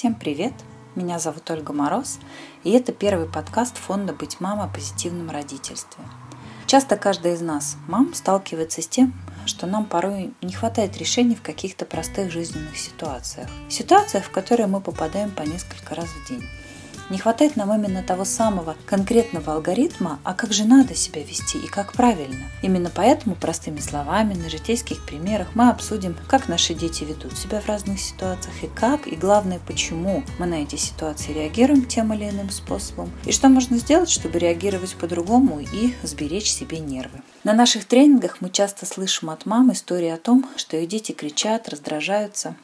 Всем привет! Меня зовут Ольга Мороз, и это первый подкаст фонда «Быть мамой» о позитивном родительстве. Часто каждая из нас, мам, сталкивается с тем, что нам порой не хватает решений в каких-то простых жизненных ситуациях. Ситуациях, в которые мы попадаем по несколько раз в день. Не хватает нам именно того самого конкретного алгоритма, а как же надо себя вести и как правильно. Именно поэтому простыми словами, на житейских примерах мы обсудим, как наши дети ведут себя в разных ситуациях и как, и главное, почему мы на эти ситуации реагируем тем или иным способом, и что можно сделать, чтобы реагировать по-другому и сберечь себе нервы. На наших тренингах мы часто слышим от мам истории о том, что их дети кричат, раздражаются,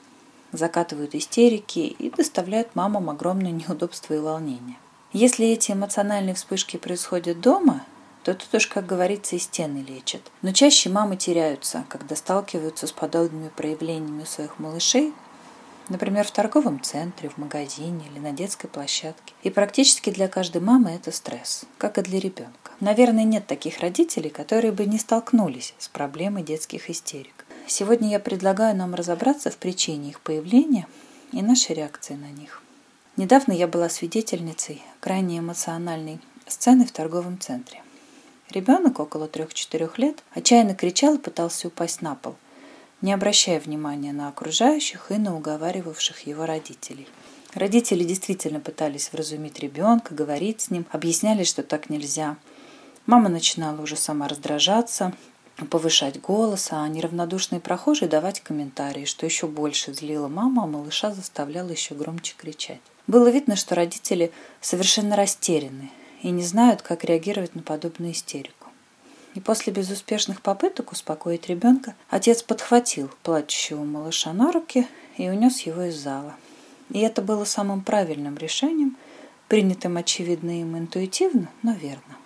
закатывают истерики и доставляют мамам огромное неудобство и волнение. Если эти эмоциональные вспышки происходят дома, то тут уж, как говорится, и стены лечат. Но чаще мамы теряются, когда сталкиваются с подобными проявлениями своих малышей, например, в торговом центре, в магазине или на детской площадке. И практически для каждой мамы это стресс, как и для ребенка. Наверное, нет таких родителей, которые бы не столкнулись с проблемой детских истерик. Сегодня я предлагаю нам разобраться в причине их появления и нашей реакции на них. Недавно я была свидетельницей крайне эмоциональной сцены в торговом центре. Ребенок около 3-4 лет отчаянно кричал и пытался упасть на пол, не обращая внимания на окружающих и на уговаривавших его родителей. Родители действительно пытались вразумить ребенка, говорить с ним, объясняли, что так нельзя. Мама начинала уже сама раздражаться, повышать голос, а неравнодушные прохожие давать комментарии, что еще больше злило мама, а малыша заставляла еще громче кричать. Было видно, что родители совершенно растеряны и не знают, как реагировать на подобную истерику. И после безуспешных попыток успокоить ребенка, отец подхватил плачущего малыша на руки и унес его из зала. И это было самым правильным решением, принятым, очевидно, им интуитивно, но верно.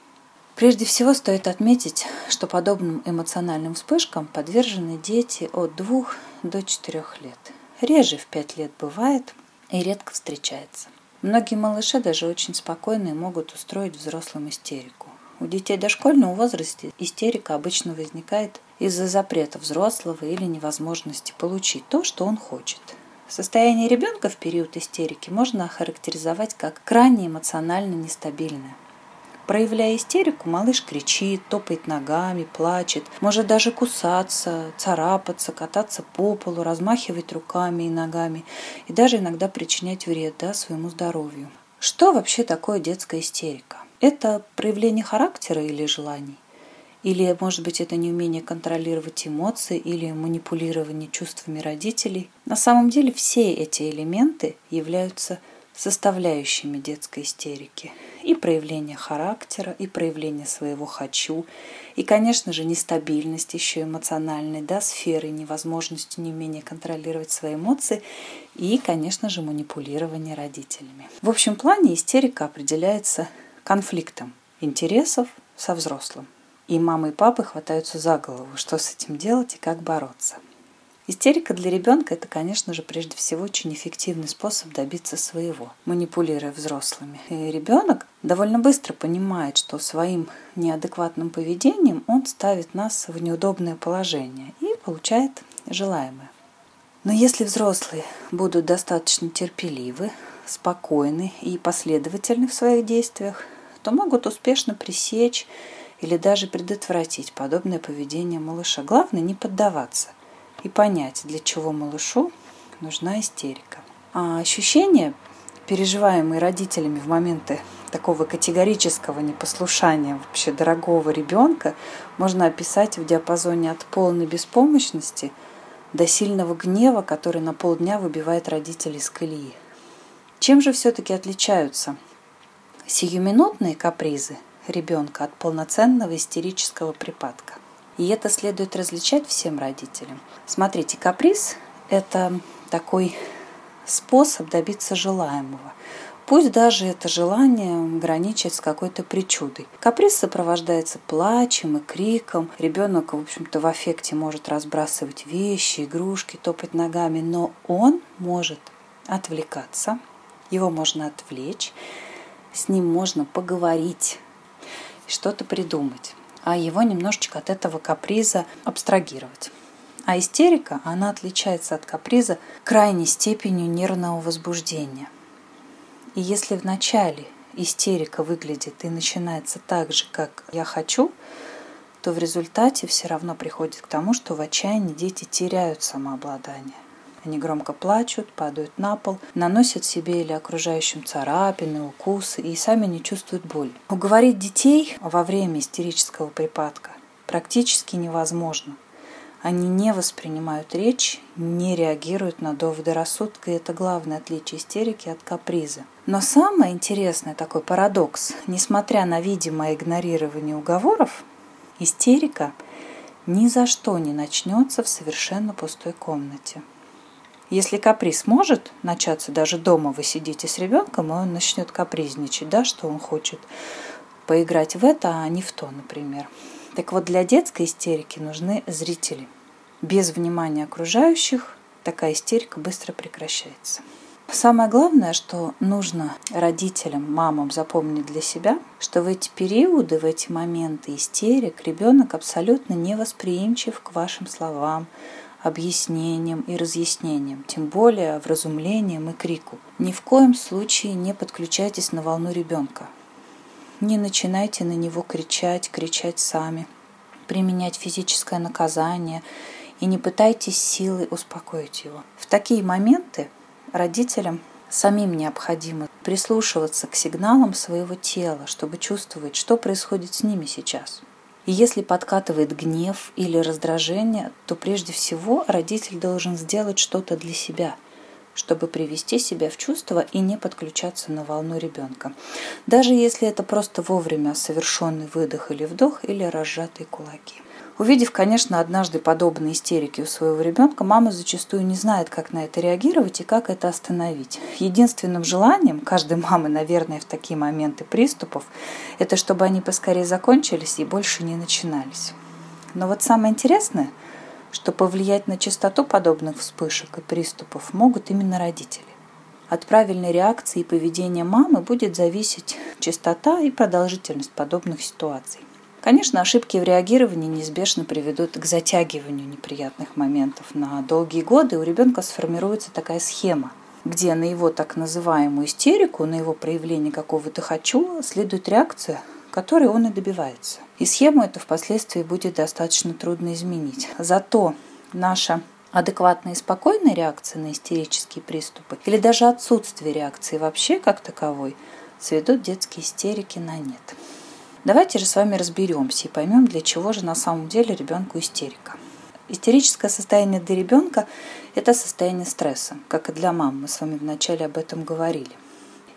Прежде всего стоит отметить, что подобным эмоциональным вспышкам подвержены дети от 2 до 4 лет. Реже в 5 лет бывает и редко встречается. Многие малыши даже очень спокойные могут устроить взрослым истерику. У детей дошкольного возраста истерика обычно возникает из-за запрета взрослого или невозможности получить то, что он хочет. Состояние ребенка в период истерики можно охарактеризовать как крайне эмоционально нестабильное. Проявляя истерику, малыш кричит, топает ногами, плачет, может даже кусаться, царапаться, кататься по полу, размахивать руками и ногами и даже иногда причинять вред да, своему здоровью. Что вообще такое детская истерика? Это проявление характера или желаний? Или, может быть, это неумение контролировать эмоции или манипулирование чувствами родителей? На самом деле все эти элементы являются составляющими детской истерики. И проявление характера, и проявление своего «хочу», и, конечно же, нестабильность еще эмоциональной, да, сферы, невозможность, неумение контролировать свои эмоции, и, конечно же, манипулирование родителями. В общем плане истерика определяется конфликтом интересов со взрослым. И мамы и папы хватаются за голову, что с этим делать и как бороться – Истерика для ребенка – это, конечно же, прежде всего очень эффективный способ добиться своего, манипулируя взрослыми. И ребенок довольно быстро понимает, что своим неадекватным поведением он ставит нас в неудобное положение и получает желаемое. Но если взрослые будут достаточно терпеливы, спокойны и последовательны в своих действиях, то могут успешно пресечь или даже предотвратить подобное поведение малыша. Главное не поддаваться и понять, для чего малышу нужна истерика. А ощущения, переживаемые родителями в моменты такого категорического непослушания вообще дорогого ребенка, можно описать в диапазоне от полной беспомощности до сильного гнева, который на полдня выбивает родителей из колеи. Чем же все-таки отличаются сиюминутные капризы ребенка от полноценного истерического припадка? И это следует различать всем родителям. Смотрите, каприз – это такой способ добиться желаемого. Пусть даже это желание граничит с какой-то причудой. Каприз сопровождается плачем и криком. Ребенок, в общем-то, в аффекте может разбрасывать вещи, игрушки, топать ногами, но он может отвлекаться, его можно отвлечь, с ним можно поговорить, что-то придумать а его немножечко от этого каприза абстрагировать. А истерика, она отличается от каприза крайней степенью нервного возбуждения. И если в начале истерика выглядит и начинается так же, как я хочу, то в результате все равно приходит к тому, что в отчаянии дети теряют самообладание. Они громко плачут, падают на пол, наносят себе или окружающим царапины, укусы и сами не чувствуют боль. Уговорить детей во время истерического припадка практически невозможно. Они не воспринимают речь, не реагируют на доводы рассудка, и это главное отличие истерики от каприза. Но самое интересное такой парадокс, несмотря на видимое игнорирование уговоров, истерика ни за что не начнется в совершенно пустой комнате. Если каприз может начаться даже дома, вы сидите с ребенком, и он начнет капризничать, да, что он хочет поиграть в это, а не в то, например. Так вот, для детской истерики нужны зрители. Без внимания окружающих такая истерика быстро прекращается. Самое главное, что нужно родителям, мамам запомнить для себя, что в эти периоды, в эти моменты истерик ребенок абсолютно невосприимчив к вашим словам, объяснением и разъяснением, тем более вразумлением и крику. Ни в коем случае не подключайтесь на волну ребенка. Не начинайте на него кричать, кричать сами, применять физическое наказание и не пытайтесь силой успокоить его. В такие моменты родителям самим необходимо прислушиваться к сигналам своего тела, чтобы чувствовать, что происходит с ними сейчас – и если подкатывает гнев или раздражение, то прежде всего родитель должен сделать что-то для себя, чтобы привести себя в чувство и не подключаться на волну ребенка. Даже если это просто вовремя совершенный выдох или вдох или разжатые кулаки. Увидев, конечно, однажды подобные истерики у своего ребенка, мама зачастую не знает, как на это реагировать и как это остановить. Единственным желанием каждой мамы, наверное, в такие моменты приступов, это чтобы они поскорее закончились и больше не начинались. Но вот самое интересное, что повлиять на частоту подобных вспышек и приступов могут именно родители. От правильной реакции и поведения мамы будет зависеть частота и продолжительность подобных ситуаций. Конечно, ошибки в реагировании неизбежно приведут к затягиванию неприятных моментов. На долгие годы у ребенка сформируется такая схема, где на его так называемую истерику, на его проявление какого-то «хочу» следует реакция, которой он и добивается. И схему эту впоследствии будет достаточно трудно изменить. Зато наша адекватная и спокойная реакция на истерические приступы или даже отсутствие реакции вообще как таковой сведут детские истерики на нет. Давайте же с вами разберемся и поймем, для чего же на самом деле ребенку истерика. Истерическое состояние для ребенка – это состояние стресса, как и для мам. Мы с вами вначале об этом говорили.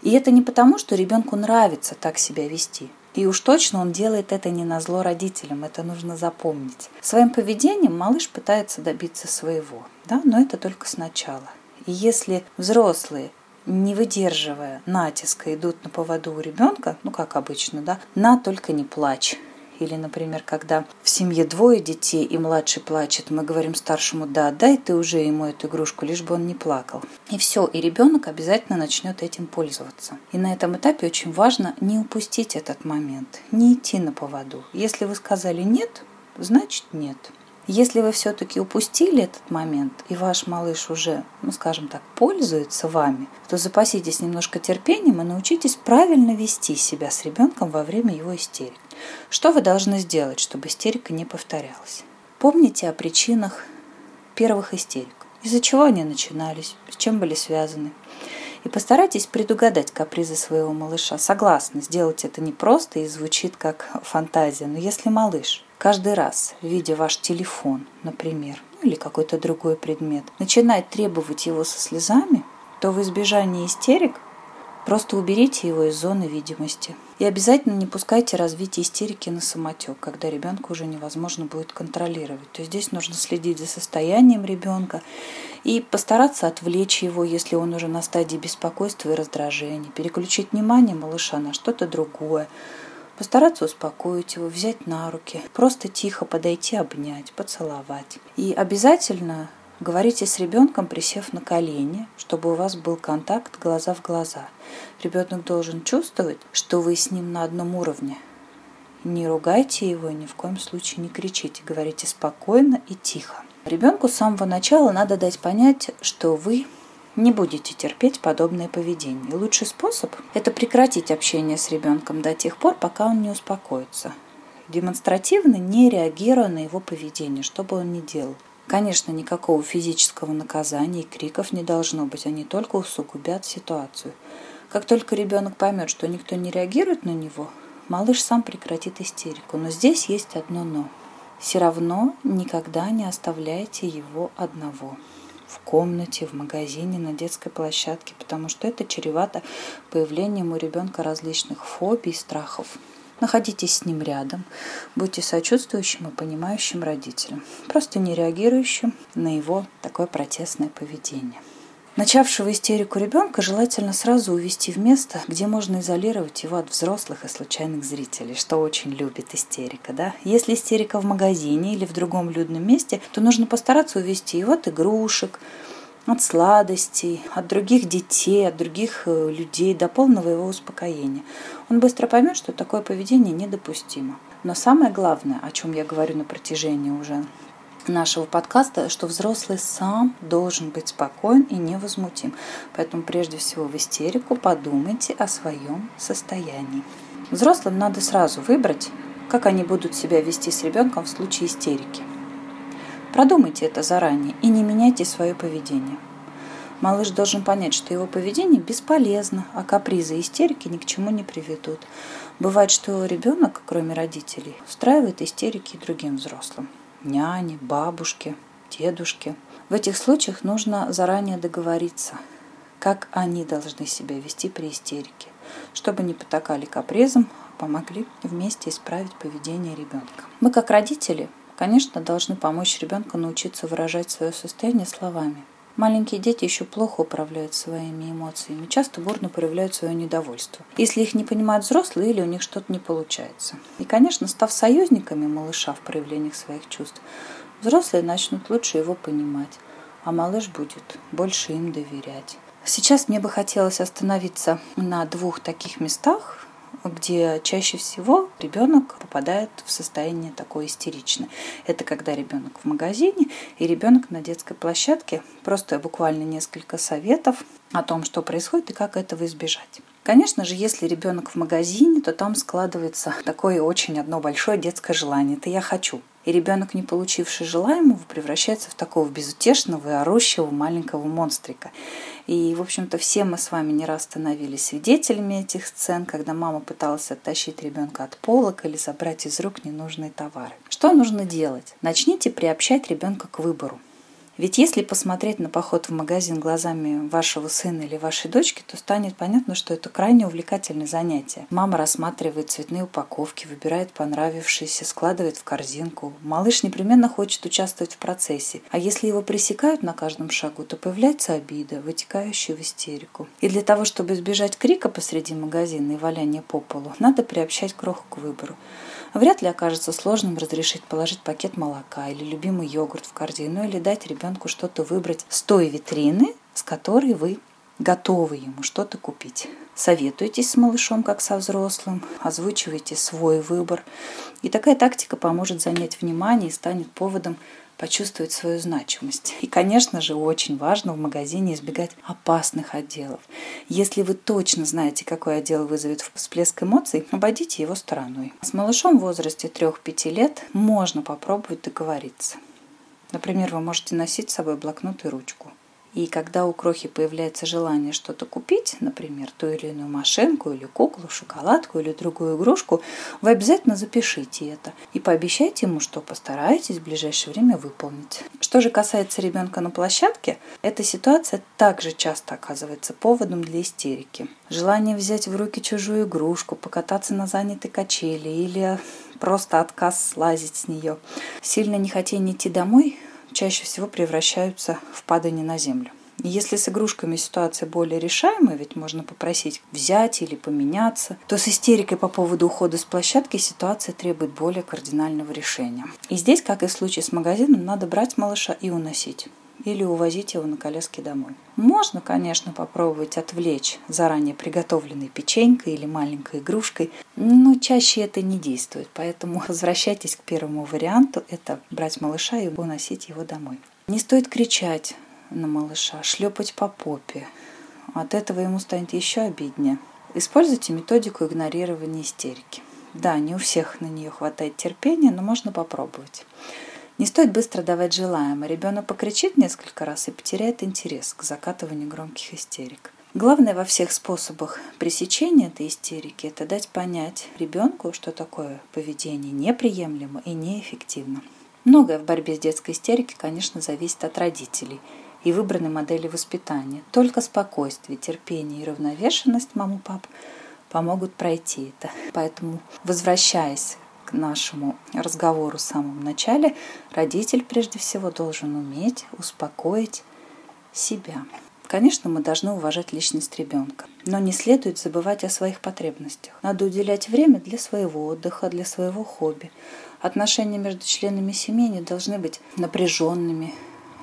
И это не потому, что ребенку нравится так себя вести. И уж точно он делает это не на зло родителям, это нужно запомнить. Своим поведением малыш пытается добиться своего, да? но это только сначала. И если взрослые не выдерживая натиска, идут на поводу у ребенка, ну как обычно, да, на только не плачь. Или, например, когда в семье двое детей и младший плачет, мы говорим старшему, да, дай ты уже ему эту игрушку, лишь бы он не плакал. И все, и ребенок обязательно начнет этим пользоваться. И на этом этапе очень важно не упустить этот момент, не идти на поводу. Если вы сказали нет, значит нет. Если вы все-таки упустили этот момент, и ваш малыш уже, ну скажем так, пользуется вами, то запаситесь немножко терпением и научитесь правильно вести себя с ребенком во время его истерик. Что вы должны сделать, чтобы истерика не повторялась? Помните о причинах первых истерик. Из-за чего они начинались, с чем были связаны. И постарайтесь предугадать капризы своего малыша. Согласна, сделать это непросто и звучит как фантазия, но если малыш каждый раз, видя ваш телефон, например, ну или какой-то другой предмет, начинает требовать его со слезами, то в избежание истерик просто уберите его из зоны видимости. И обязательно не пускайте развитие истерики на самотек, когда ребенка уже невозможно будет контролировать. То есть здесь нужно следить за состоянием ребенка и постараться отвлечь его, если он уже на стадии беспокойства и раздражения, переключить внимание малыша на что-то другое, Постараться успокоить его, взять на руки, просто тихо подойти, обнять, поцеловать. И обязательно говорите с ребенком, присев на колени, чтобы у вас был контакт глаза в глаза. Ребенок должен чувствовать, что вы с ним на одном уровне. Не ругайте его, ни в коем случае не кричите, говорите спокойно и тихо. Ребенку с самого начала надо дать понять, что вы не будете терпеть подобное поведение. Лучший способ – это прекратить общение с ребенком до тех пор, пока он не успокоится. Демонстративно не реагируя на его поведение, что бы он ни делал. Конечно, никакого физического наказания и криков не должно быть, они только усугубят ситуацию. Как только ребенок поймет, что никто не реагирует на него, малыш сам прекратит истерику. Но здесь есть одно «но». Все равно никогда не оставляйте его одного в комнате, в магазине, на детской площадке, потому что это чревато появлением у ребенка различных фобий, страхов. Находитесь с ним рядом, будьте сочувствующим и понимающим родителем, просто не реагирующим на его такое протестное поведение. Начавшего истерику ребенка желательно сразу увести в место, где можно изолировать его от взрослых и случайных зрителей, что очень любит истерика. Да? Если истерика в магазине или в другом людном месте, то нужно постараться увести его от игрушек, от сладостей, от других детей, от других э, людей до полного его успокоения. Он быстро поймет, что такое поведение недопустимо. Но самое главное, о чем я говорю на протяжении уже нашего подкаста, что взрослый сам должен быть спокоен и невозмутим. Поэтому прежде всего в истерику подумайте о своем состоянии. Взрослым надо сразу выбрать, как они будут себя вести с ребенком в случае истерики. Продумайте это заранее и не меняйте свое поведение. Малыш должен понять, что его поведение бесполезно, а капризы и истерики ни к чему не приведут. Бывает, что ребенок, кроме родителей, устраивает истерики другим взрослым няни, бабушки, дедушки. В этих случаях нужно заранее договориться, как они должны себя вести при истерике, чтобы не потакали капризом, помогли вместе исправить поведение ребенка. Мы, как родители, конечно, должны помочь ребенку научиться выражать свое состояние словами. Маленькие дети еще плохо управляют своими эмоциями, часто бурно проявляют свое недовольство, если их не понимают взрослые или у них что-то не получается. И, конечно, став союзниками малыша в проявлениях своих чувств, взрослые начнут лучше его понимать, а малыш будет больше им доверять. Сейчас мне бы хотелось остановиться на двух таких местах, где чаще всего ребенок попадает в состояние такое истеричное. Это когда ребенок в магазине и ребенок на детской площадке. Просто буквально несколько советов о том, что происходит и как этого избежать. Конечно же, если ребенок в магазине, то там складывается такое очень одно большое детское желание. Это я хочу. И ребенок, не получивший желаемого, превращается в такого безутешного и орущего маленького монстрика. И, в общем-то, все мы с вами не раз становились свидетелями этих сцен, когда мама пыталась оттащить ребенка от полок или забрать из рук ненужные товары. Что нужно делать? Начните приобщать ребенка к выбору. Ведь если посмотреть на поход в магазин глазами вашего сына или вашей дочки, то станет понятно, что это крайне увлекательное занятие. Мама рассматривает цветные упаковки, выбирает понравившиеся, складывает в корзинку. Малыш непременно хочет участвовать в процессе. А если его пресекают на каждом шагу, то появляется обида, вытекающая в истерику. И для того, чтобы избежать крика посреди магазина и валяния по полу, надо приобщать кроху к выбору. Вряд ли окажется сложным разрешить положить пакет молока или любимый йогурт в корзину или дать ребенку что-то выбрать с той витрины, с которой вы готовы ему что-то купить. Советуйтесь с малышом, как со взрослым, озвучивайте свой выбор. И такая тактика поможет занять внимание и станет поводом почувствовать свою значимость. И, конечно же, очень важно в магазине избегать опасных отделов. Если вы точно знаете, какой отдел вызовет всплеск эмоций, обойдите его стороной. С малышом в возрасте 3-5 лет можно попробовать договориться. Например, вы можете носить с собой блокнот и ручку – и когда у крохи появляется желание что-то купить, например, ту или иную машинку или куклу, шоколадку или другую игрушку, вы обязательно запишите это и пообещайте ему, что постараетесь в ближайшее время выполнить. Что же касается ребенка на площадке, эта ситуация также часто оказывается поводом для истерики. Желание взять в руки чужую игрушку, покататься на занятой качели или просто отказ слазить с нее. Сильно не хотение идти домой – чаще всего превращаются в падание на землю. Если с игрушками ситуация более решаемая, ведь можно попросить взять или поменяться, то с истерикой по поводу ухода с площадки ситуация требует более кардинального решения. И здесь, как и в случае с магазином, надо брать малыша и уносить. Или увозить его на коляске домой. Можно, конечно, попробовать отвлечь заранее приготовленной печенькой или маленькой игрушкой, но чаще это не действует. Поэтому возвращайтесь к первому варианту – это брать малыша и уносить его домой. Не стоит кричать на малыша, шлепать по попе. От этого ему станет еще обиднее. Используйте методику игнорирования истерики. Да, не у всех на нее хватает терпения, но можно попробовать. Не стоит быстро давать желаемое. Ребенок покричит несколько раз и потеряет интерес к закатыванию громких истерик. Главное во всех способах пресечения этой истерики – это дать понять ребенку, что такое поведение неприемлемо и неэффективно. Многое в борьбе с детской истерикой, конечно, зависит от родителей и выбранной модели воспитания. Только спокойствие, терпение и равновешенность маму пап помогут пройти это. Поэтому, возвращаясь нашему разговору в самом начале, родитель прежде всего должен уметь успокоить себя. Конечно, мы должны уважать личность ребенка, но не следует забывать о своих потребностях. Надо уделять время для своего отдыха, для своего хобби. Отношения между членами семьи не должны быть напряженными,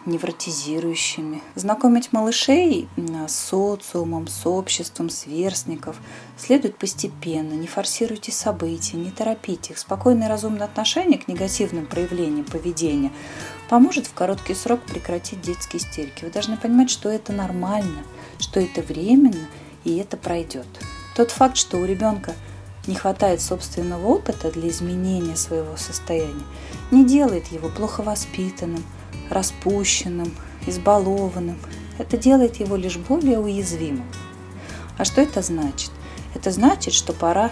невротизирующими. Знакомить малышей с социумом, с обществом, сверстников следует постепенно. Не форсируйте события, не торопите их. Спокойное и разумное отношение к негативным проявлениям поведения поможет в короткий срок прекратить детские истерики. Вы должны понимать, что это нормально, что это временно и это пройдет. Тот факт, что у ребенка не хватает собственного опыта для изменения своего состояния, не делает его плохо воспитанным, распущенным, избалованным. Это делает его лишь более уязвимым. А что это значит? Это значит, что пора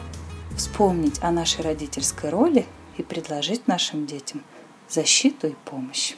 вспомнить о нашей родительской роли и предложить нашим детям защиту и помощь.